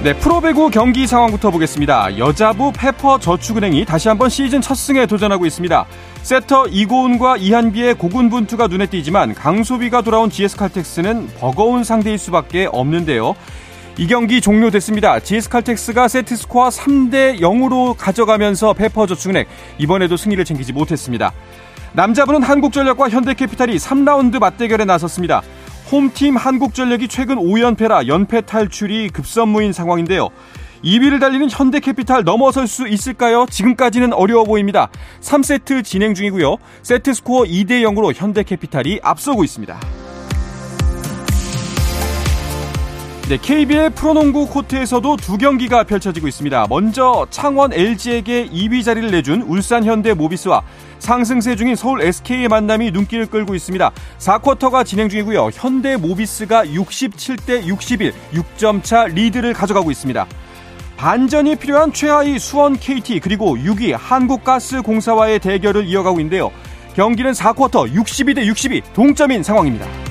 네, 프로배구 경기 상황부터 보겠습니다. 여자부 페퍼 저축은행이 다시 한번 시즌 첫 승에 도전하고 있습니다. 세터 이고은과 이한비의 고군분투가 눈에 띄지만 강소비가 돌아온 GS칼텍스는 버거운 상대일 수밖에 없는데요. 이 경기 종료됐습니다. GS칼텍스가 세트스코어 3대 0으로 가져가면서 페퍼저축은행 이번에도 승리를 챙기지 못했습니다. 남자분은 한국전력과 현대캐피탈이 3라운드 맞대결에 나섰습니다. 홈팀 한국전력이 최근 5연패라 연패 탈출이 급선무인 상황인데요. 2위를 달리는 현대캐피탈 넘어설 수 있을까요? 지금까지는 어려워 보입니다. 3세트 진행 중이고요. 세트 스코어 2대 0으로 현대캐피탈이 앞서고 있습니다. 네, KBL 프로농구 코트에서도 두 경기가 펼쳐지고 있습니다. 먼저 창원 LG에게 2위 자리를 내준 울산 현대 모비스와 상승세 중인 서울 SK의 만남이 눈길을 끌고 있습니다. 4쿼터가 진행 중이고요. 현대 모비스가 67대 61, 6점 차 리드를 가져가고 있습니다. 반전이 필요한 최하위 수원 KT 그리고 6위 한국가스공사와의 대결을 이어가고 있는데요. 경기는 4쿼터 62대 62 동점인 상황입니다.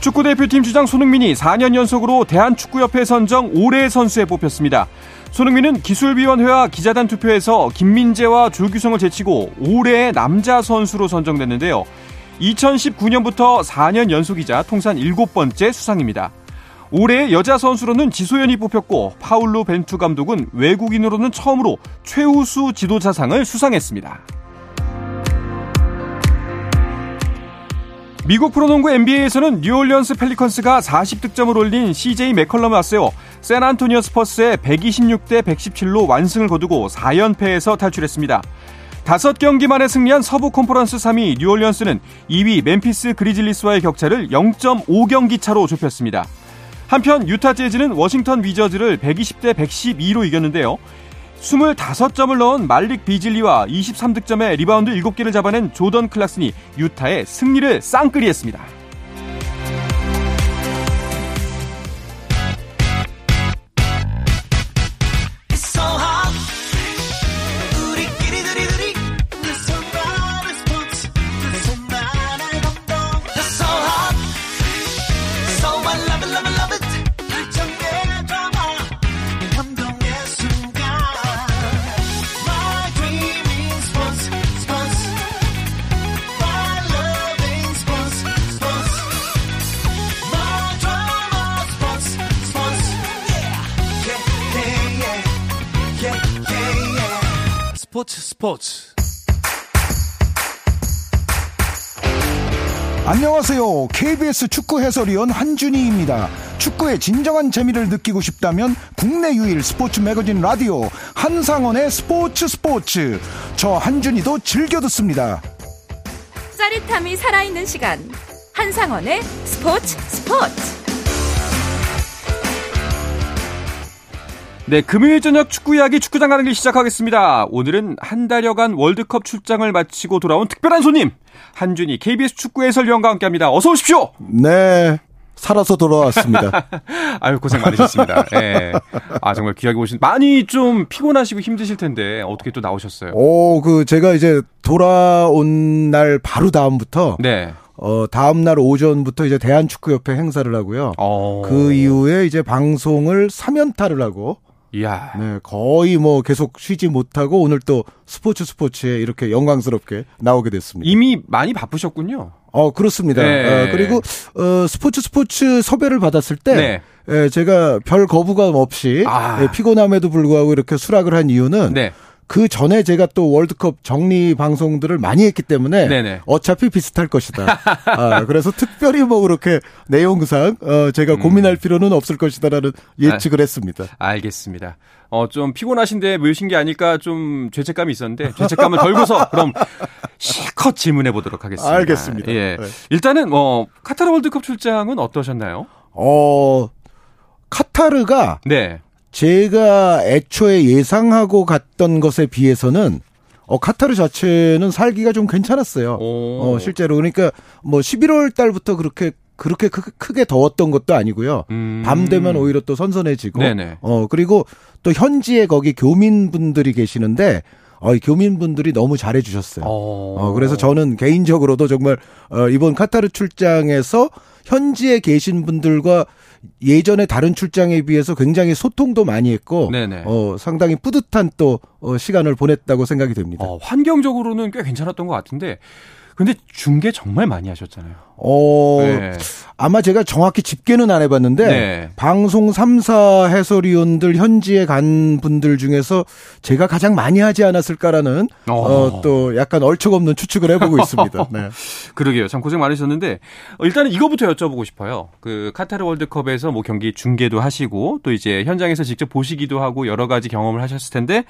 축구 대표팀 주장 손흥민이 4년 연속으로 대한축구협회 선정 올해의 선수에 뽑혔습니다. 손흥민은 기술위원회와 기자단 투표에서 김민재와 조규성을 제치고 올해의 남자 선수로 선정됐는데요. 2019년부터 4년 연속이자 통산 7번째 수상입니다. 올해 여자 선수로는 지소연이 뽑혔고 파울루 벤투 감독은 외국인으로는 처음으로 최우수 지도자상을 수상했습니다. 미국 프로농구 NBA에서는 뉴올리언스 펠리컨스가 40득점을 올린 CJ 맥컬럼을 앞세워 샌안토니오 스퍼스에 126대 117로 완승을 거두고 4연패에서 탈출했습니다. 5경기 만에 승리한 서부 컨퍼런스 3위 뉴올리언스는 2위 멤피스 그리즐리스와의 격차를 0.5경기 차로 좁혔습니다. 한편 유타 재즈는 워싱턴 위저즈를 120대 112로 이겼는데요. 25점을 넣은 말릭 비즐리와 23득점에 리바운드 7개를 잡아낸 조던 클락슨이 유타의 승리를 쌍끌이했습니다. 안녕하세요. KBS 축구 해설위원 한준희입니다. 축구의 진정한 재미를 느끼고 싶다면 국내 유일 스포츠 매거진 라디오 한상원의 스포츠 스포츠. 저 한준희도 즐겨 듣습니다. 짜릿함이 살아있는 시간. 한상원의 스포츠 스포츠. 네, 금요일 저녁 축구 이야기 축구장 가는 길 시작하겠습니다. 오늘은 한 달여간 월드컵 출장을 마치고 돌아온 특별한 손님 한준희 KBS 축구 해설위원과 함께합니다. 어서 오십시오. 네. 살아서 돌아왔습니다. 아유 고생 많으셨습니다. 예. 아 정말 귀하게 오신 많이 좀 피곤하시고 힘드실 텐데 어떻게 또 나오셨어요? 오, 그 제가 이제 돌아온 날 바로 다음부터 네. 어 다음 날 오전부터 이제 대한축구협회 행사를 하고요. 어. 그 이후에 이제 방송을 3연타를 하고 이야. 네, 거의 뭐 계속 쉬지 못하고 오늘 또 스포츠 스포츠에 이렇게 영광스럽게 나오게 됐습니다. 이미 많이 바쁘셨군요. 어, 그렇습니다. 네. 어, 그리고 어 스포츠 스포츠 섭외를 받았을 때 네. 예, 제가 별 거부감 없이 아. 예, 피곤함에도 불구하고 이렇게 수락을 한 이유는 네. 그 전에 제가 또 월드컵 정리 방송들을 많이 했기 때문에 네네. 어차피 비슷할 것이다. 아, 그래서 특별히 뭐 그렇게 내용상 어, 제가 음. 고민할 필요는 없을 것이다라는 예측을 했습니다. 알겠습니다. 어, 좀 피곤하신데 모신 게 아닐까 좀 죄책감이 있었는데 죄책감을 덜고서 그럼 실컷 질문해 보도록 하겠습니다. 알겠습니다. 예. 네. 일단은 뭐 카타르 월드컵 출장은 어떠셨나요? 어, 카타르가 네. 제가 애초에 예상하고 갔던 것에 비해서는 어, 카타르 자체는 살기가 좀 괜찮았어요. 오. 어, 실제로. 그러니까 뭐 11월 달부터 그렇게 그렇게 크, 크게 더웠던 것도 아니고요. 음. 밤 되면 오히려 또 선선해지고. 네네. 어, 그리고 또 현지에 거기 교민분들이 계시는데 어, 이 교민분들이 너무 잘해 주셨어요. 어. 어, 그래서 저는 개인적으로도 정말 어, 이번 카타르 출장에서 현지에 계신 분들과 예전에 다른 출장에 비해서 굉장히 소통도 많이 했고 네네. 어, 상당히 뿌듯한 또 어, 시간을 보냈다고 생각이 됩니다. 어, 환경적으로는 꽤 괜찮았던 것 같은데 근데 중계 정말 많이 하셨잖아요. 어, 네. 아마 제가 정확히 집계는 안 해봤는데 네. 방송 3사 해설위원들 현지에 간 분들 중에서 제가 가장 많이 하지 않았을까라는 어. 어, 또 약간 얼척없는 추측을 해보고 있습니다. 네. 그러게요. 참 고생 많으셨는데 어, 일단은 이거부터 여쭤보고 싶어요. 그 카타르 월드컵에서 뭐 경기 중계도 하시고 또 이제 현장에서 직접 보시기도 하고 여러 가지 경험을 하셨을 텐데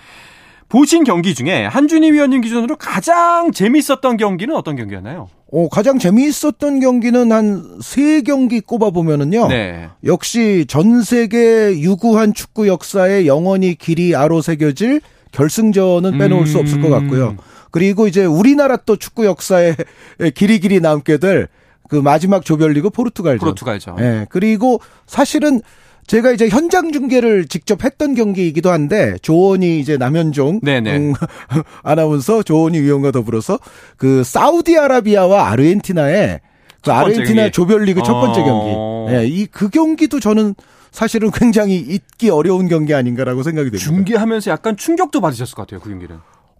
보신 경기 중에 한준희 위원님 기준으로 가장 재밌었던 경기는 어떤 경기였나요? 어, 가장 재미있었던 경기는 한 세 경기 꼽아보면은요. 네. 역시 전 세계 유구한 축구 역사에 영원히 길이 아로 새겨질 결승전은 빼놓을 수 없을 것 같고요. 그리고 이제 우리나라 또 축구 역사에 길이 길이 남게 될 그 마지막 조별리그 포르투갈전. 포르투갈전. 예. 그리고 사실은 제가 이제 현장 중계를 직접 했던 경기이기도 한데 조원이 이제 남현종. 음, 아나운서 조원이 위원과 더불어서 그 사우디아라비아와 아르헨티나의 그 아르헨티나 경기. 조별리그 첫 번째 어. 경기. 예, 이 그 경기도 저는 사실은 굉장히 잊기 어려운 경기 아닌가라고 생각이 됩니다. 중계하면서 약간 충격도 받으셨을 것 같아요. 그 경기는.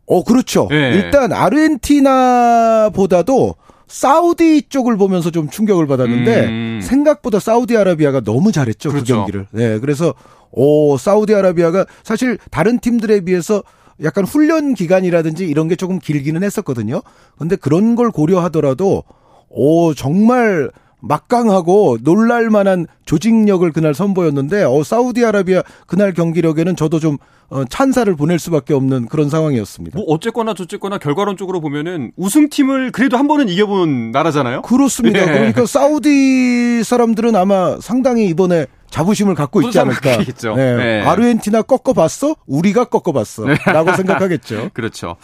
어, 그렇죠. 예. 일단 아르헨티나보다도 사우디 쪽을 보면서 좀 충격을 받았는데 음. 생각보다 사우디아라비아가 너무 잘했죠 그렇죠. 그 경기를. 네, 그래서 오 사우디아라비아가 사실 다른 팀들에 비해서 약간 훈련 기간이라든지 이런 게 조금 길기는 했었거든요. 근데 그런 걸 고려하더라도 오 정말 막강하고 놀랄만한 조직력을 그날 선보였는데 어 사우디아라비아 그날 경기력에는 저도 좀 어, 찬사를 보낼 수밖에 없는 그런 상황이었습니다. 뭐 어쨌거나 저쨌거나 결과론적으로 보면은 우승팀을 그래도 한 번은 이겨본 나라잖아요. 그렇습니다. 예. 그러니까 사우디 사람들은 아마 상당히 이번에 자부심을 갖고 있지 않을까. 네. 네. 아르헨티나 꺾어봤어? 우리가 꺾어봤어. 라고 생각하겠죠. 그렇죠.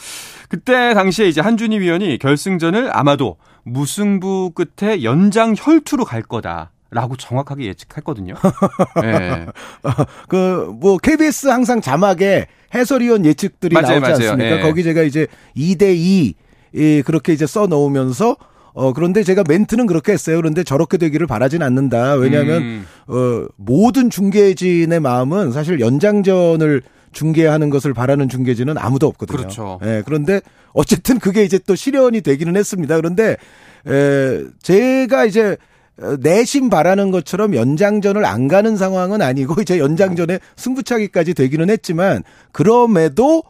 그때 당시에 이제 한준희 위원이 결승전을 아마도 무승부 끝에 연장 혈투로 갈 거다 라고 정확하게 예측했거든요. 네. 그, 뭐, KBS 항상 자막에 해설위원 예측들이 맞아요, 나오지 맞아요. 않습니까? 예. 거기 제가 이제 2대 2, 예, 그렇게 이제 써 넣으면서 어, 그런데 제가 멘트는 그렇게 했어요. 그런데 저렇게 되기를 바라진 않는다. 왜냐하면, 음. 어, 모든 중계진의 마음은 사실 연장전을 중계하는 것을 바라는 중계진은 아무도 없거든요. 그렇죠. 예, 그런데 어쨌든 그게 이제 또 실현이 되기는 했습니다. 그런데, 에, 제가 이제 어, 내심 바라는 것처럼 연장전을 안 가는 상황은 아니고 이제 연장전에 승부차기까지 되기는 했지만 그럼에도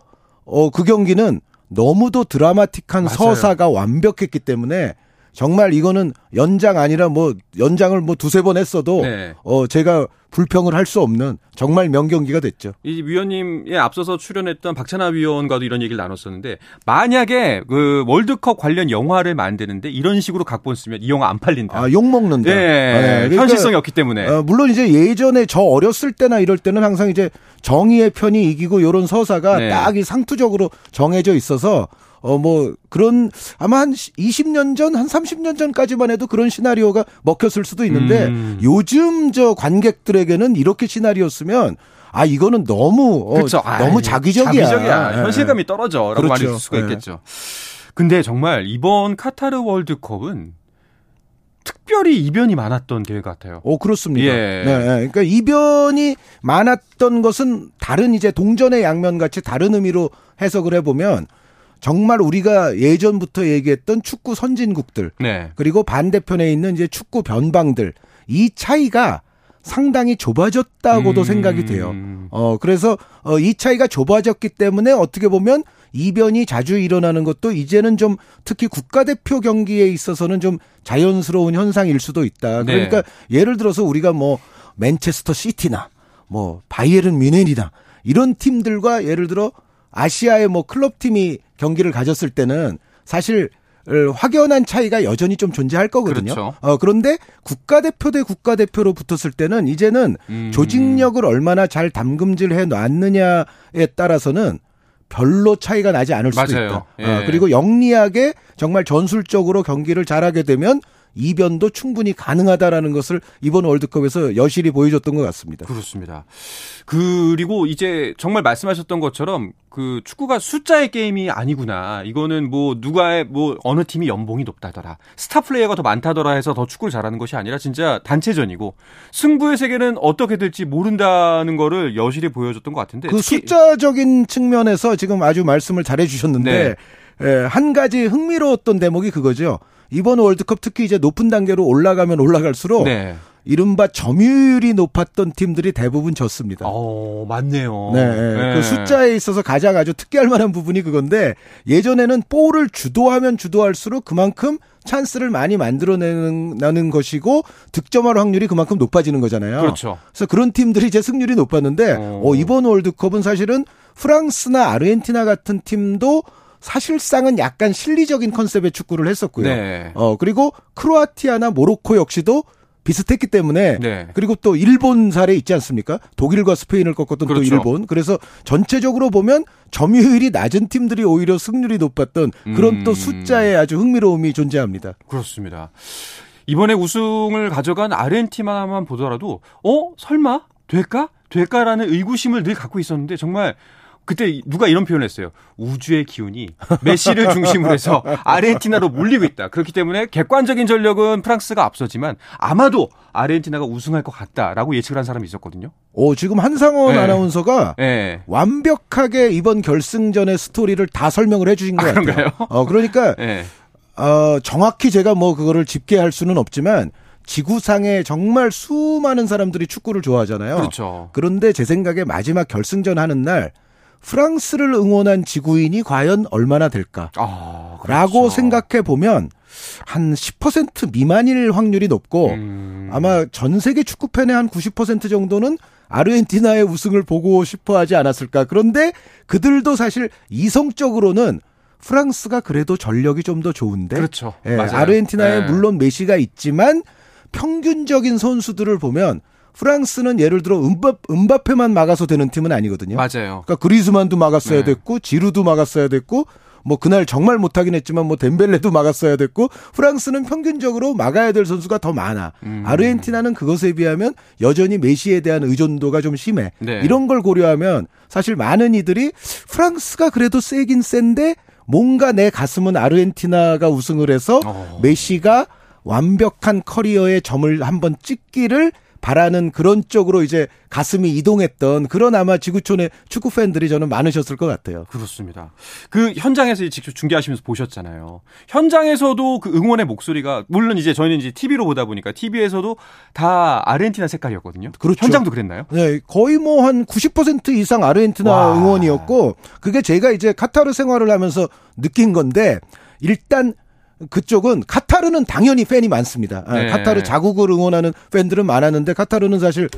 어, 그 경기는 너무도 드라마틱한 맞아요. 서사가 완벽했기 때문에 정말 이거는 연장 아니라 뭐 연장을 뭐 두세 번 했어도 네. 어 제가 불평을 할 수 없는 정말 명경기가 됐죠. 이 위원님에 앞서서 출연했던 박찬하 위원과도 이런 얘기를 나눴었는데 만약에 그 월드컵 관련 영화를 만드는데 이런 식으로 각본 쓰면 이 영화 안 팔린다. 아, 욕 먹는다. 예, 네, 그러니까 현실성이 없기 때문에. 어, 물론 이제 예전에 저 어렸을 때나 이럴 때는 항상 이제 정의의 편이 이기고 요런 서사가 네. 딱이 상투적으로 정해져 있어서 어 뭐 그런 아마 한 20년 전, 한 30년 전까지만 해도 그런 시나리오가 먹혔을 수도 있는데 음. 요즘 저 관객들에게는 이렇게 시나리오였으면 아 이거는 너무 어, 그렇죠. 너무 아이, 자기적이야. 자기적이야. 예. 현실감이 떨어져 라고 그렇죠. 말할 수가 예. 있겠죠. 근데 정말 이번 카타르 월드컵은 특별히 이변이 많았던 대회 같아요. 오, 그렇습니다. 예. 네, 네. 그러니까 이변이 많았던 것은 다른 이제 동전의 양면 같이 다른 의미로 해석을 해보면 정말 우리가 예전부터 얘기했던 축구 선진국들 네. 그리고 반대편에 있는 이제 축구 변방들 이 차이가 상당히 좁아졌다고도 음. 생각이 돼요. 어, 그래서 어, 이 차이가 좁아졌기 때문에 어떻게 보면 이변이 자주 일어나는 것도 이제는 좀 특히 국가대표 경기에 있어서는 좀 자연스러운 현상일 수도 있다. 네. 그러니까 예를 들어서 우리가 뭐 맨체스터 시티나 뭐 바이에른 뮌헨이나 이런 팀들과 예를 들어 아시아의 뭐 클럽 팀이 경기를 가졌을 때는 사실 을 확연한 차이가 여전히 좀 존재할 거거든요. 그렇죠. 어, 그런데 국가대표 대 국가대표로 붙었을 때는 이제는 음. 조직력을 얼마나 잘 담금질해 놨느냐에 따라서는 별로 차이가 나지 않을 수도 맞아요. 있다. 예. 어, 그리고 영리하게 정말 전술적으로 경기를 잘하게 되면 이변도 충분히 가능하다라는 것을 이번 월드컵에서 여실히 보여줬던 것 같습니다. 그렇습니다. 그리고 이제 정말 말씀하셨던 것처럼 그 축구가 숫자의 게임이 아니구나. 이거는 뭐 누가의 뭐 어느 팀이 연봉이 높다더라. 스타 플레이어가 더 많다더라 해서 더 축구를 잘하는 것이 아니라 진짜 단체전이고 승부의 세계는 어떻게 될지 모른다는 거를 여실히 보여줬던 것 같은데 그 숫자적인 측면에서 지금 아주 말씀을 잘해 주셨는데 네. 예, 한 가지 흥미로웠던 대목이 그거죠. 이번 월드컵 특히 이제 높은 단계로 올라가면 올라갈수록 네. 이른바 점유율이 높았던 팀들이 대부분 졌습니다. 어, 맞네요. 네, 그 숫자에 있어서 가장 아주 특기할 만한 부분이 그건데 예전에는 볼을 주도하면 주도할수록 그만큼 찬스를 많이 만들어내는 것이고 득점할 확률이 그만큼 높아지는 거잖아요. 그렇죠. 그래서 그런 팀들이 이제 승률이 높았는데 어. 어, 이번 월드컵은 사실은 프랑스나 아르헨티나 같은 팀도 사실상은 약간 실리적인 컨셉의 축구를 했었고요. 네. 어 그리고 크로아티아나 모로코 역시도 비슷했기 때문에 네. 그리고 또 일본 사례 있지 않습니까? 독일과 스페인을 꺾었던 그렇죠. 또 일본. 그래서 전체적으로 보면 점유율이 낮은 팀들이 오히려 승률이 높았던 그런 음. 또 숫자에 아주 흥미로움이 존재합니다. 그렇습니다. 이번에 우승을 가져간 아르헨티나만 보더라도 어 설마 될까 될까라는 의구심을 늘 갖고 있었는데 정말 그때 누가 이런 표현을 했어요. 우주의 기운이 메시를 중심으로 해서 아르헨티나로 몰리고 있다. 그렇기 때문에 객관적인 전력은 프랑스가 앞서지만 아마도 아르헨티나가 우승할 것 같다라고 예측을 한 사람이 있었거든요. 오, 지금 한상원 네. 아나운서가 예. 완벽하게 이번 결승전의 스토리를 다 설명을 해주신 것 아, 같아요. 그런가요? 어, 그러니까 예. 어, 정확히 제가 뭐 그거를 집계할 수는 없지만 지구상에 정말 수많은 사람들이 축구를 좋아하잖아요. 그렇죠. 그런데 제 생각에 마지막 결승전 하는 날 프랑스를 응원한 지구인이 과연 얼마나 될까? 아, 라고 그렇죠. 생각해 보면 한 10% 미만일 확률이 높고 음. 아마 전 세계 축구 팬의 한 90% 정도는 아르헨티나의 우승을 보고 싶어 하지 않았을까. 그런데 그들도 사실 이성적으로는 프랑스가 그래도 전력이 좀 더 좋은데. 그렇죠. 예. 아르헨티나에 예. 물론 메시가 있지만 평균적인 선수들을 보면 프랑스는 예를 들어 음바, 음바페만 막아서 되는 팀은 아니거든요. 맞아요. 그러니까 그리즈만도 막았어야 네. 됐고 지루도 막았어야 됐고 뭐 그날 정말 못하긴 했지만 뭐 덴벨레도 막았어야 됐고 프랑스는 평균적으로 막아야 될 선수가 더 많아. 음. 아르헨티나는 그것에 비하면 여전히 메시에 대한 의존도가 좀 심해. 네. 이런 걸 고려하면 사실 많은 이들이 프랑스가 그래도 세긴 센데 뭔가 내 가슴은 아르헨티나가 우승을 해서 어. 메시가 완벽한 커리어의 점을 한번 찍기를 바라는 그런 쪽으로 이제 가슴이 이동했던 그런 아마 지구촌의 축구 팬들이 저는 많으셨을 것 같아요. 그렇습니다. 그 현장에서 직접 중계하시면서 보셨잖아요. 현장에서도 그 응원의 목소리가 물론 이제 저희는 이제 TV로 보다 보니까 TV에서도 다 아르헨티나 색깔이었거든요. 그렇죠. 현장도 그랬나요? 네, 거의 뭐 한 90% 이상 아르헨티나 와. 응원이었고 그게 제가 이제 카타르 생활을 하면서 느낀 건데 일단 그쪽은 카타르는 당연히 팬이 많습니다. 아, 네. 카타르 자국을 응원하는 팬들은 많았는데 카타르는 사실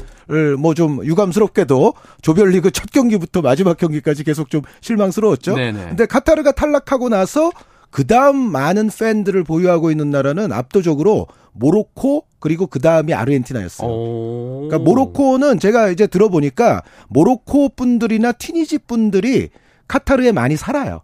뭐 좀 유감스럽게도 조별리그 첫 경기부터 마지막 경기까지 계속 좀 실망스러웠죠. 네 네. 근데 카타르가 탈락하고 나서 그 다음 많은 팬들을 보유하고 있는 나라는 압도적으로 모로코 그리고 그 다음이 아르헨티나였어요. 오. 그러니까 모로코는 제가 이제 들어보니까 모로코 분들이나 튀니지 분들이 카타르에 많이 살아요.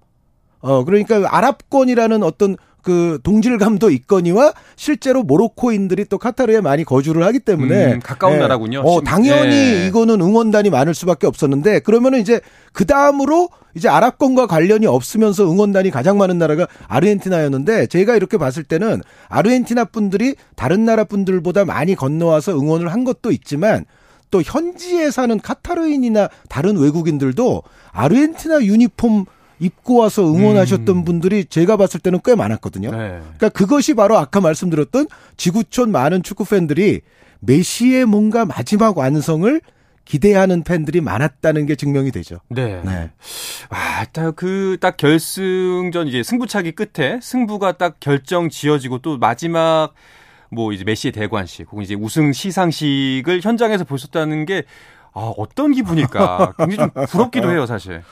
어 그러니까 아랍권이라는 어떤 그 동질감도 있거니와 실제로 모로코인들이 또 카타르에 많이 거주를 하기 때문에 음, 가까운 나라군요. 어 심- 당연히 예. 이거는 응원단이 많을 수밖에 없었는데 그러면은 이제 그 다음으로 이제 아랍권과 관련이 없으면서 응원단이 가장 많은 나라가 아르헨티나였는데 제가 이렇게 봤을 때는 아르헨티나 분들이 다른 나라 분들보다 많이 건너와서 응원을 한 것도 있지만 또 현지에 사는 카타르인이나 다른 외국인들도 아르헨티나 유니폼 입고 와서 응원하셨던 분들이 제가 봤을 때는 꽤 많았거든요. 네. 그러니까 그것이 바로 아까 말씀드렸던 지구촌 많은 축구 팬들이 메시의 뭔가 마지막 완성을 기대하는 팬들이 많았다는 게 증명이 되죠. 네. 네. 와, 딱그 딱 결승전 이제 승부차기 끝에 승부가 딱 결정 지어지고 또 마지막 뭐 이제 메시의 대관식 혹은 이제 우승 시상식을 현장에서 보셨다는 게 아, 어떤 기분일까? 굉장히 좀 부럽기도 해요, 사실.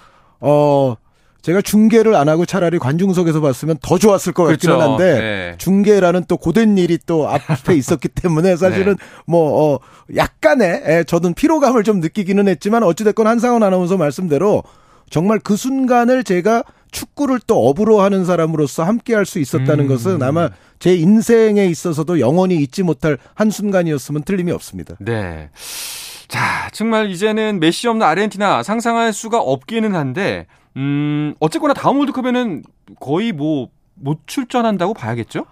어, 제가 중계를 안 하고 차라리 관중석에서 봤으면 더 좋았을 것 같기는 그렇죠. 한데 네. 중계라는 또 고된 일이 또 앞에 있었기 때문에 사실은 네. 뭐 어, 약간의 에, 저는 피로감을 좀 느끼기는 했지만 어찌됐건 한상원 아나운서 말씀대로 정말 그 순간을 제가 축구를 또 업으로 하는 사람으로서 함께 할 수 있었다는 음. 것은 아마 제 인생에 있어서도 영원히 잊지 못할 한순간이었으면 틀림이 없습니다. 네. 자, 정말 이제는 메시 없는 아르헨티나 상상할 수가 없기는 한데, 음, 어쨌거나 다음 월드컵에는 거의 뭐, 못 출전한다고 봐야겠죠?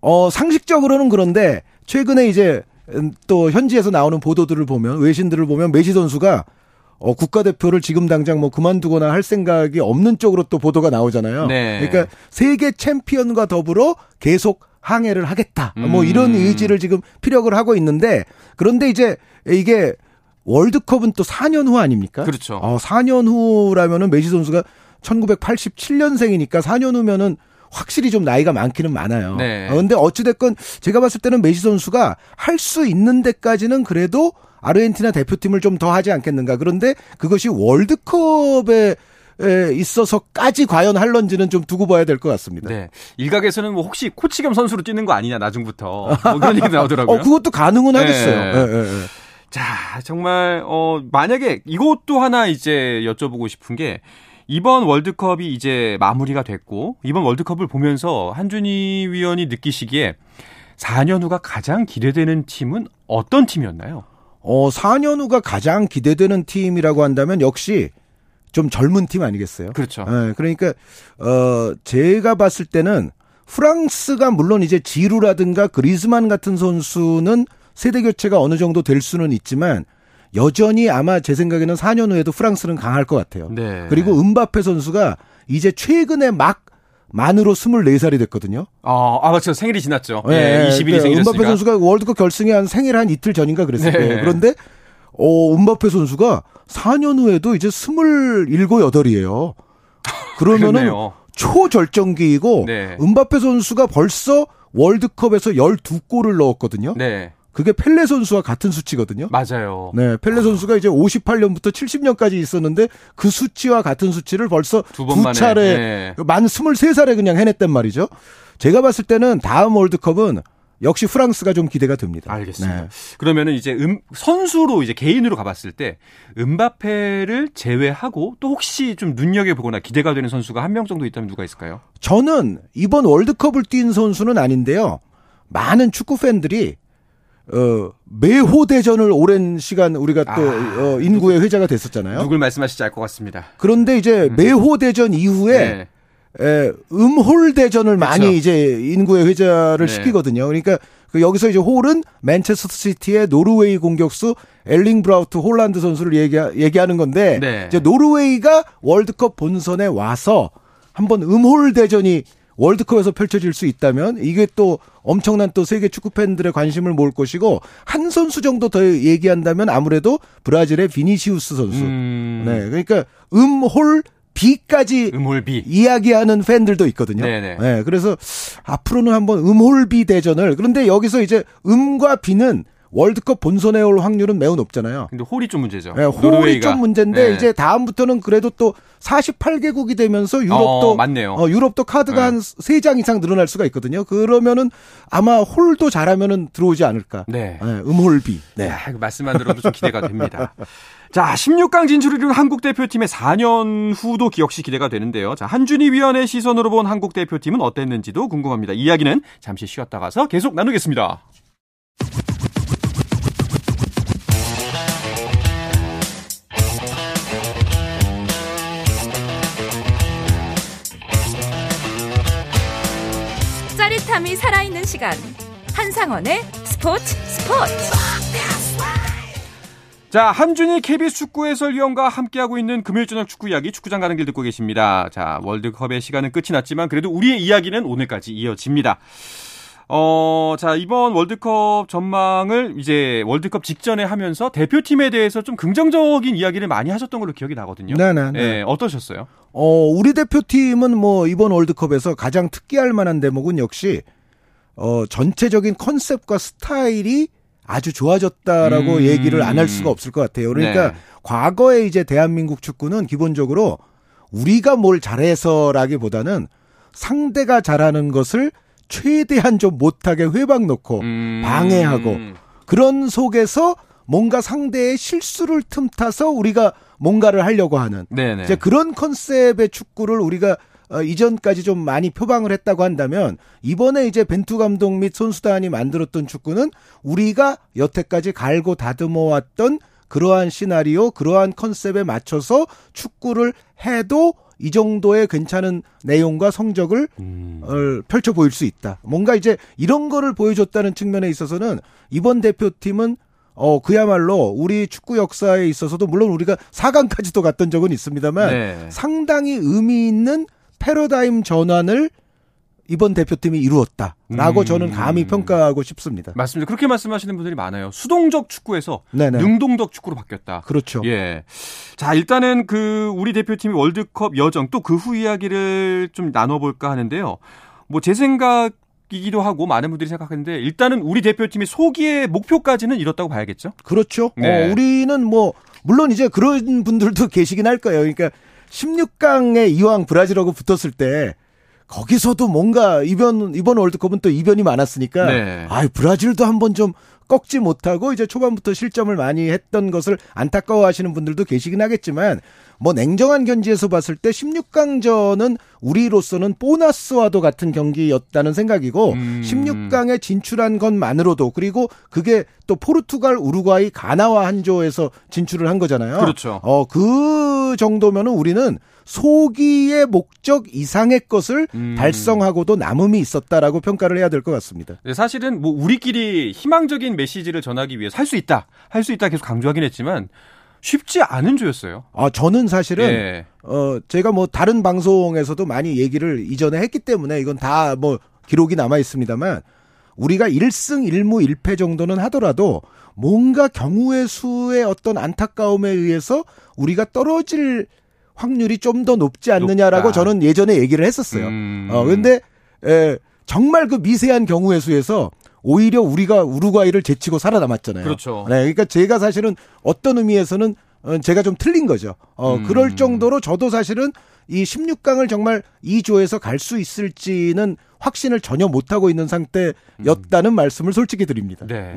어, 상식적으로는 그런데 최근에 이제 음, 또 현지에서 나오는 보도들을 보면 외신들을 보면 메시 선수가 어, 국가대표를 지금 당장 뭐 그만두거나 할 생각이 없는 쪽으로 또 보도가 나오잖아요. 네. 그러니까 세계 챔피언과 더불어 계속 항해를 하겠다. 뭐 음. 이런 의지를 지금 피력을 하고 있는데 그런데 이제 이게 월드컵은 또 4년 후 아닙니까? 그렇죠. 어, 4년 후라면은 메시 선수가 1987년생이니까 4년 후면은 확실히 좀 나이가 많기는 많아요. 네. 어, 근데 어찌됐건 제가 봤을 때는 메시 선수가 할 수 있는 데까지는 그래도 아르헨티나 대표팀을 좀 더 하지 않겠는가. 그런데 그것이 월드컵에 에 있어서까지 과연 할런지는 좀 두고 봐야 될 것 같습니다. 네. 일각에서는 뭐 혹시 코치 겸 선수로 뛰는 거 아니냐, 나중부터. 뭐 그런 얘기 나오더라고요. 어, 그것도 가능은 네. 하겠어요. 예, 예, 예. 자, 정말, 어, 만약에 이것도 하나 이제 여쭤보고 싶은 게, 이번 월드컵이 이제 마무리가 됐고, 이번 월드컵을 보면서 한준희 위원이 느끼시기에 4년 후가 가장 기대되는 팀은 어떤 팀이었나요? 어, 4년 후가 가장 기대되는 팀이라고 한다면 역시 좀 젊은 팀 아니겠어요? 그렇죠. 예, 그러니까 어 제가 봤을 때는 프랑스가 물론 이제 지루라든가 그리즈만 같은 선수는 세대 교체가 어느 정도 될 수는 있지만 여전히 아마 제 생각에는 4년 후에도 프랑스는 강할 것 같아요. 네. 그리고 은바페 선수가 이제 최근에 막 만으로 24살이 됐거든요. 어, 아, 맞죠. 생일이 지났죠. 예, 예, 20일이 그러니까 생일이었으니까. 은바페 선수가 월드컵 결승에 한 생일 한 이틀 전인가 그랬을 네. 거예요. 그런데 어, 은바페 선수가 4년 후에도 이제 27, 8이에요. 그러면은. 초절정기이고 네. 은바페 선수가 벌써 월드컵에서 12골을 넣었거든요. 네. 그게 펠레 선수와 같은 수치거든요. 맞아요. 네, 펠레 선수가 이제 58년부터 70년까지 있었는데 그 수치와 같은 수치를 벌써 두 두, 차례 네. 만 23살에 그냥 해냈단 말이죠. 제가 봤을 때는 다음 월드컵은 역시 프랑스가 좀 기대가 됩니다. 알겠습니다. 네. 그러면은 이제 음, 선수로 이제 개인으로 가봤을 때 은바페를 제외하고 또 혹시 좀 눈여겨 보거나 기대가 되는 선수가 한 명 정도 있다면 누가 있을까요? 저는 이번 월드컵을 뛴 선수는 아닌데요. 많은 축구 팬들이 어, 메호 대전을 오랜 시간 우리가 또 아, 어, 인구에 회자가 됐었잖아요. 누굴 말씀하실지 알 것 같습니다. 그런데 이제 메호 대전 이후에 네. 에, 음홀 대전을 많이 그렇죠. 이제 인구에 회자를 네. 시키거든요. 그러니까 그 여기서 이제 홀은 맨체스터 시티의 노르웨이 공격수 엘링 브라우트 홀란드 선수를 얘기, 얘기하는 건데 네. 이제 노르웨이가 월드컵 본선에 와서 한번 음홀 대전이 월드컵에서 펼쳐질 수 있다면 이게 또 엄청난 또 세계 축구 팬들의 관심을 모을 것이고 한 선수 정도 더 얘기한다면 아무래도 브라질의 비니시우스 선수. 음, 네. 그러니까 음홀 비까지 음홀비. 이야기하는 팬들도 있거든요. 네네. 네, 그래서 앞으로는 한번 음홀비 대전을 그런데 여기서 이제 음과 비는 월드컵 본선에 올 확률은 매우 높잖아요. 근데 홀이 좀 문제죠. 네, 홀이 노르웨이가. 좀 문제인데 네. 이제 다음부터는 그래도 또 48개국이 되면서 유럽도 어, 맞네요. 어, 유럽도 카드가 네. 한세장 이상 늘어날 수가 있거든요. 그러면은 아마 홀도 잘하면은 들어오지 않을까. 네. 네, 음홀비. 네. 야, 그 말씀만 들어도 좀 기대가 됩니다. 자, 16강 진출을 이룬 한국 대표팀의 4년 후도 기억시 기대가 되는데요. 자, 한준희 위원의 시선으로 본 한국 대표팀은 어땠는지도 궁금합니다. 이야기는 잠시 쉬었다 가서 계속 나누겠습니다. 짜릿함이 살아있는 시간 한상원의 스포츠 스포츠 자, 한준희 KBS 축구 해설위원과 함께하고 있는 금요일 저녁 축구 이야기 축구장 가는 길 듣고 계십니다. 자, 월드컵의 시간은 끝이 났지만 그래도 우리의 이야기는 오늘까지 이어집니다. 어, 자, 이번 월드컵 전망을 이제 월드컵 직전에 하면서 대표팀에 대해서 좀 긍정적인 이야기를 많이 하셨던 걸로 기억이 나거든요. 네네. 네. 예, 어떠셨어요? 어, 우리 대표팀은 뭐 이번 월드컵에서 가장 특기할 만한 대목은 역시 어, 전체적인 컨셉과 스타일이 아주 좋아졌다라고 음. 얘기를 안 할 수가 없을 것 같아요. 그러니까 네. 과거에 이제 대한민국 축구는 기본적으로 우리가 뭘 잘해서라기보다는 상대가 잘하는 것을 최대한 좀 못하게 회방 놓고 음. 방해하고 그런 속에서 뭔가 상대의 실수를 틈타서 우리가 뭔가를 하려고 하는 네네. 이제 그런 컨셉의 축구를 우리가 어, 이전까지 좀 많이 표방을 했다고 한다면 이번에 이제 벤투 감독 및 선수단이 만들었던 축구는 우리가 여태까지 갈고 다듬어 왔던 그러한 시나리오, 그러한 컨셉에 맞춰서 축구를 해도 이 정도의 괜찮은 내용과 성적을 음. 어, 펼쳐 보일 수 있다. 뭔가 이제 이런 거를 보여줬다는 측면에 있어서는 이번 대표팀은 어 그야말로 우리 축구 역사에 있어서도 물론 우리가 4강까지도 갔던 적은 있습니다만 네. 상당히 의미 있는 패러다임 전환을 이번 대표팀이 이루었다라고 음. 저는 감히 평가하고 싶습니다. 맞습니다. 그렇게 말씀하시는 분들이 많아요. 수동적 축구에서 네네. 능동적 축구로 바뀌었다. 그렇죠. 예. 자, 일단은 그 우리 대표팀의 월드컵 여정 또 그 후 이야기를 좀 나눠 볼까 하는데요. 뭐 제 생각 이기도 하고 많은 분들이 생각하는데 일단은 우리 대표팀의 소기의 목표까지는 이뤘다고 봐야겠죠. 그렇죠. 네. 어, 우리는 뭐 물론 이제 그런 분들도 계시긴 할 거예요. 그러니까 16강에 이왕 브라질하고 붙었을 때 거기서도 뭔가 이번 이번 월드컵은 또 이변이 많았으니까 네. 아, 브라질도 한번 좀 꺾지 못하고 이제 초반부터 실점을 많이 했던 것을 안타까워하시는 분들도 계시긴 하겠지만 뭐 냉정한 견지에서 봤을 때 16강전은 우리로서는 보너스와도 같은 경기였다는 생각이고 음. 16강에 진출한 것만으로도 그리고 그게 또 포르투갈, 우루과이, 가나와 한 조에서 진출을 한 거잖아요. 그렇죠. 어, 그 정도면은 우리는 소기의 목적 이상의 것을 음. 달성하고도 남음이 있었다라고 평가를 해야 될 것 같습니다. 네, 사실은 뭐 우리끼리 희망적인 메시지를 전하기 위해서 할 수 있다, 할 수 있다 계속 강조하긴 했지만 쉽지 않은 조였어요. 아, 저는 사실은 예. 어, 제가 뭐 다른 방송에서도 많이 얘기를 이전에 했기 때문에 이건 다 뭐 기록이 남아 있습니다만 우리가 1승 1무 1패 정도는 하더라도 뭔가 경우의 수의 어떤 안타까움에 의해서 우리가 떨어질 확률이 좀 더 높지 않느냐라고 높다. 저는 예전에 얘기를 했었어요. 음. 어, 근데 에, 정말 그 미세한 경우의 수에서 오히려 우리가 우루과이를 제치고 살아남았잖아요. 그렇죠. 네, 그러니까 제가 사실은 어떤 의미에서는 어, 제가 좀 틀린 거죠. 어, 음. 그럴 정도로 저도 사실은 이 16강을 정말 이 조에서 갈 수 있을지는 확신을 전혀 못하고 있는 상태였다는 말씀을 솔직히 드립니다. 네.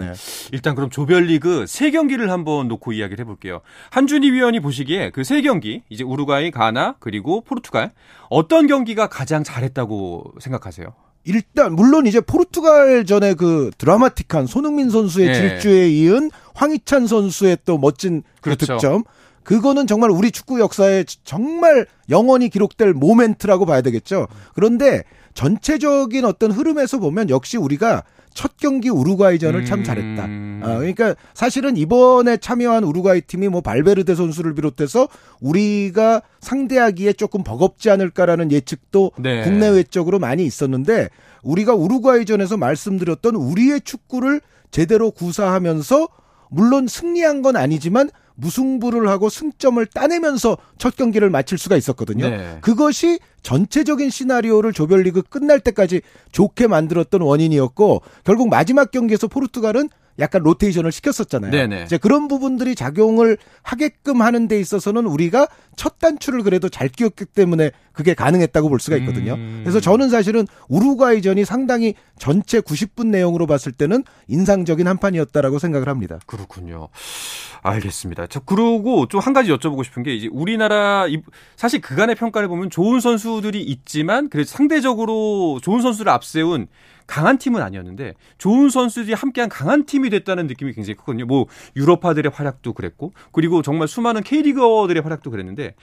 일단 그럼 조별리그 세 경기를 한번 놓고 이야기를 해볼게요. 한준희 위원이 보시기에 그 세 경기 이제 우루과이, 가나 그리고 포르투갈 어떤 경기가 가장 잘했다고 생각하세요? 일단 물론 이제 포르투갈 전에 그 드라마틱한 손흥민 선수의 네. 질주에 이은 황희찬 선수의 또 멋진 그 그렇죠. 득점. 그거는 정말 우리 축구 역사에 정말 영원히 기록될 모멘트라고 봐야 되겠죠. 그런데 전체적인 어떤 흐름에서 보면 역시 우리가 첫 경기 우루과이전을 참 음. 잘했다. 아, 그러니까 사실은 이번에 참여한 우루과이 팀이 뭐 발베르데 선수를 비롯해서 우리가 상대하기에 조금 버겁지 않을까라는 예측도 네. 국내 외적으로 많이 있었는데 우리가 우루과이전에서 말씀드렸던 우리의 축구를 제대로 구사하면서 물론 승리한 건 아니지만 무승부를 하고 승점을 따내면서 첫 경기를 마칠 수가 있었거든요. 네. 그것이 전체적인 시나리오를 조별리그 끝날 때까지 좋게 만들었던 원인이었고 결국 마지막 경기에서 포르투갈은 약간 로테이션을 시켰었잖아요. 네네. 이제 그런 부분들이 작용을 하게끔 하는 데 있어서는 우리가 첫 단추를 그래도 잘 끼웠기 때문에 그게 가능했다고 볼 수가 있거든요. 음. 그래서 저는 사실은 우루과이전이 상당히 전체 90분 내용으로 봤을 때는 인상적인 한 판이었다라고 생각을 합니다. 그렇군요. 알겠습니다. 저 그러고 좀 한 가지 여쭤보고 싶은 게 이제 우리나라 이- 사실 그간의 평가를 보면 좋은 선수들이 있지만 그래도 상대적으로 좋은 선수를 앞세운 강한 팀은 아니었는데 좋은 선수들이 함께한 강한 팀이 됐다는 느낌이 굉장히 크거든요. 뭐 유럽파들의 활약도 그랬고 그리고 정말 수많은 K리거들의 활약도 그랬는데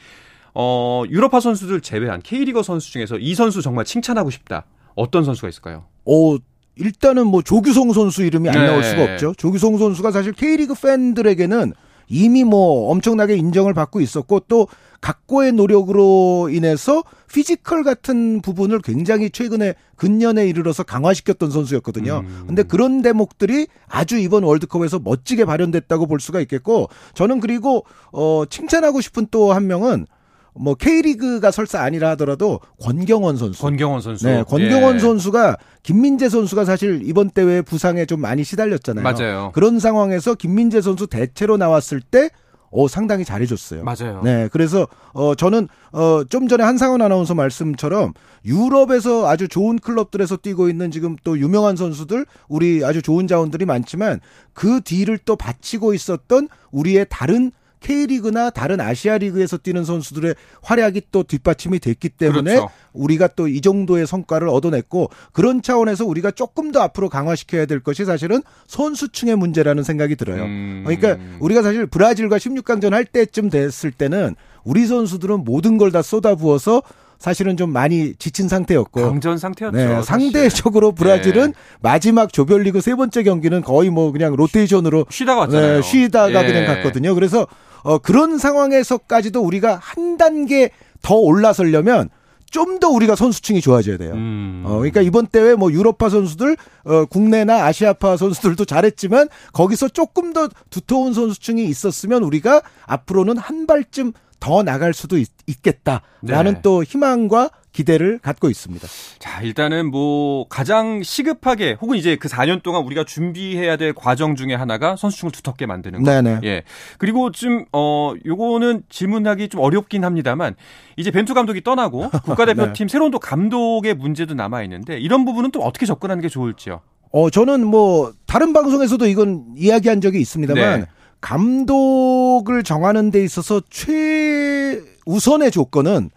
어 유럽파 선수들 제외한 K리거 선수 중에서 이 선수 정말 칭찬하고 싶다. 어떤 선수가 있을까요? 어, 일단은 뭐 조규성 선수 이름이 안 네. 나올 수가 없죠. 조규성 선수가 사실 K리그 팬들에게는 이미 뭐 엄청나게 인정을 받고 있었고 또 각고의 노력으로 인해서 피지컬 같은 부분을 굉장히 최근에 근년에 이르러서 강화시켰던 선수였거든요. 음. 근데 그런 대목들이 아주 이번 월드컵에서 멋지게 발현됐다고 볼 수가 있겠고 저는 그리고 어 칭찬하고 싶은 또 한 명은 뭐 K리그가 설사 아니라 하더라도 권경원 선수. 권경원 선수. 네, 권경원 예. 선수가 김민재 선수가 사실 이번 대회 부상에 좀 많이 시달렸잖아요. 맞아요. 그런 상황에서 김민재 선수 대체로 나왔을 때 어, 상당히 잘해줬어요. 맞아요. 네, 그래서 어 저는 어 좀 전에 한상원 아나운서 말씀처럼 유럽에서 아주 좋은 클럽들에서 뛰고 있는 지금 또 유명한 선수들 우리 아주 좋은 자원들이 많지만 그 뒤를 또 바치고 있었던 우리의 다른 K리그나 다른 아시아 리그에서 뛰는 선수들의 활약이 또 뒷받침이 됐기 때문에 그렇죠. 우리가 또 이 정도의 성과를 얻어냈고 그런 차원에서 우리가 조금 더 앞으로 강화시켜야 될 것이 사실은 선수층의 문제라는 생각이 들어요. 음. 그러니까 우리가 사실 브라질과 16강전 할 때쯤 됐을 때는 우리 선수들은 모든 걸 다 쏟아부어서 사실은 좀 많이 지친 상태였고 강전 상태였죠. 네. 상대적으로 브라질은 네. 마지막 조별리그 세 번째 경기는 거의 뭐 그냥 로테이션으로 쉬다가 왔잖아요. 네, 쉬다가 예. 그냥 갔거든요. 그래서 어, 그런 상황에서까지도 우리가 한 단계 더 올라서려면 좀더 우리가 선수층이 좋아져야 돼요. 음. 어, 그러니까 이번 대회 뭐 유럽파 선수들, 어, 국내나 아시아파 선수들도 잘했지만 거기서 조금 더 두터운 선수층이 있었으면 우리가 앞으로는 한 발쯤 더 나갈 수도 있, 겠다라는 네. 또 희망과 기대를 갖고 있습니다. 자, 일단은 뭐 가장 시급하게 혹은 이제 그 4년 동안 우리가 준비해야 될 과정 중에 하나가 선수층을 두텁게 만드는 거. 네네. 예. 그리고 좀, 어, 요거는 질문하기 좀 어렵긴 합니다만, 이제 벤투 감독이 떠나고 국가대표팀 네. 새로운 또 감독의 문제도 남아 있는데, 이런 부분은 또 어떻게 접근하는 게 좋을지요? 어, 저는 뭐, 다른 방송에서도 이건 이야기한 적이 있습니다만, 네. 감독을 정하는 데 있어서 최우선의 조건은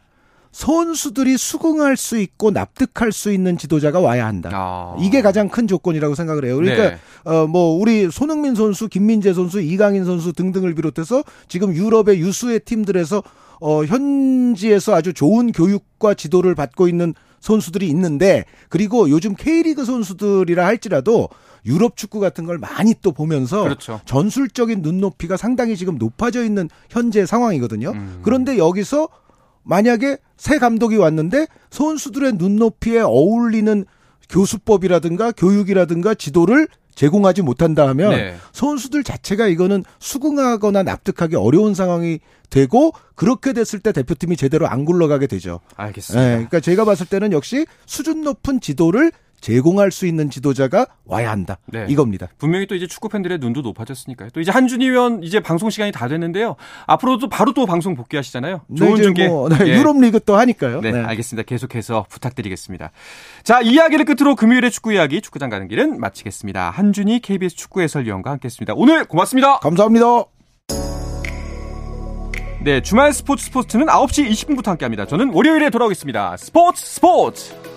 선수들이 수긍할 수 있고 납득할 수 있는 지도자가 와야 한다. 아. 이게 가장 큰 조건이라고 생각을 해요. 그러니까 네. 어뭐 우리 손흥민 선수, 김민재 선수, 이강인 선수 등등을 비롯해서 지금 유럽의 유수의 팀들에서 어 현지에서 아주 좋은 교육과 지도를 받고 있는 선수들이 있는데 그리고 요즘 K리그 선수들이라 할지라도 유럽 축구 같은 걸 많이 또 보면서 그렇죠. 전술적인 눈높이가 상당히 지금 높아져 있는 현재 상황이거든요. 음. 그런데 여기서 만약에 새 감독이 왔는데 선수들의 눈높이에 어울리는 교수법이라든가 교육이라든가 지도를 제공하지 못한다 하면 네. 선수들 자체가 이거는 수긍하거나 납득하기 어려운 상황이 되고 그렇게 됐을 때 대표팀이 제대로 안 굴러가게 되죠. 알겠습니다. 예, 그러니까 제가 봤을 때는 역시 수준 높은 지도를 제공할 수 있는 지도자가 와야 한다. 네. 이겁니다. 분명히 또 이제 축구 팬들의 눈도 높아졌으니까요. 또 이제 한준희 위원 이제 방송 시간이 다 됐는데요. 앞으로도 바로 또 방송 복귀하시잖아요. 좋은 네, 중계. 뭐, 네, 예. 유럽 리그 또 하니까요. 네, 네. 알겠습니다. 계속해서 부탁드리겠습니다. 자, 이야기를 끝으로 금요일의 축구 이야기 축구장 가는 길은 마치겠습니다. 한준희 KBS 축구 해설위원과 함께했습니다. 오늘 고맙습니다. 감사합니다. 네, 주말 스포츠 스포츠는 9시 20분부터 함께합니다. 저는 월요일에 돌아오겠습니다. 스포츠 스포츠.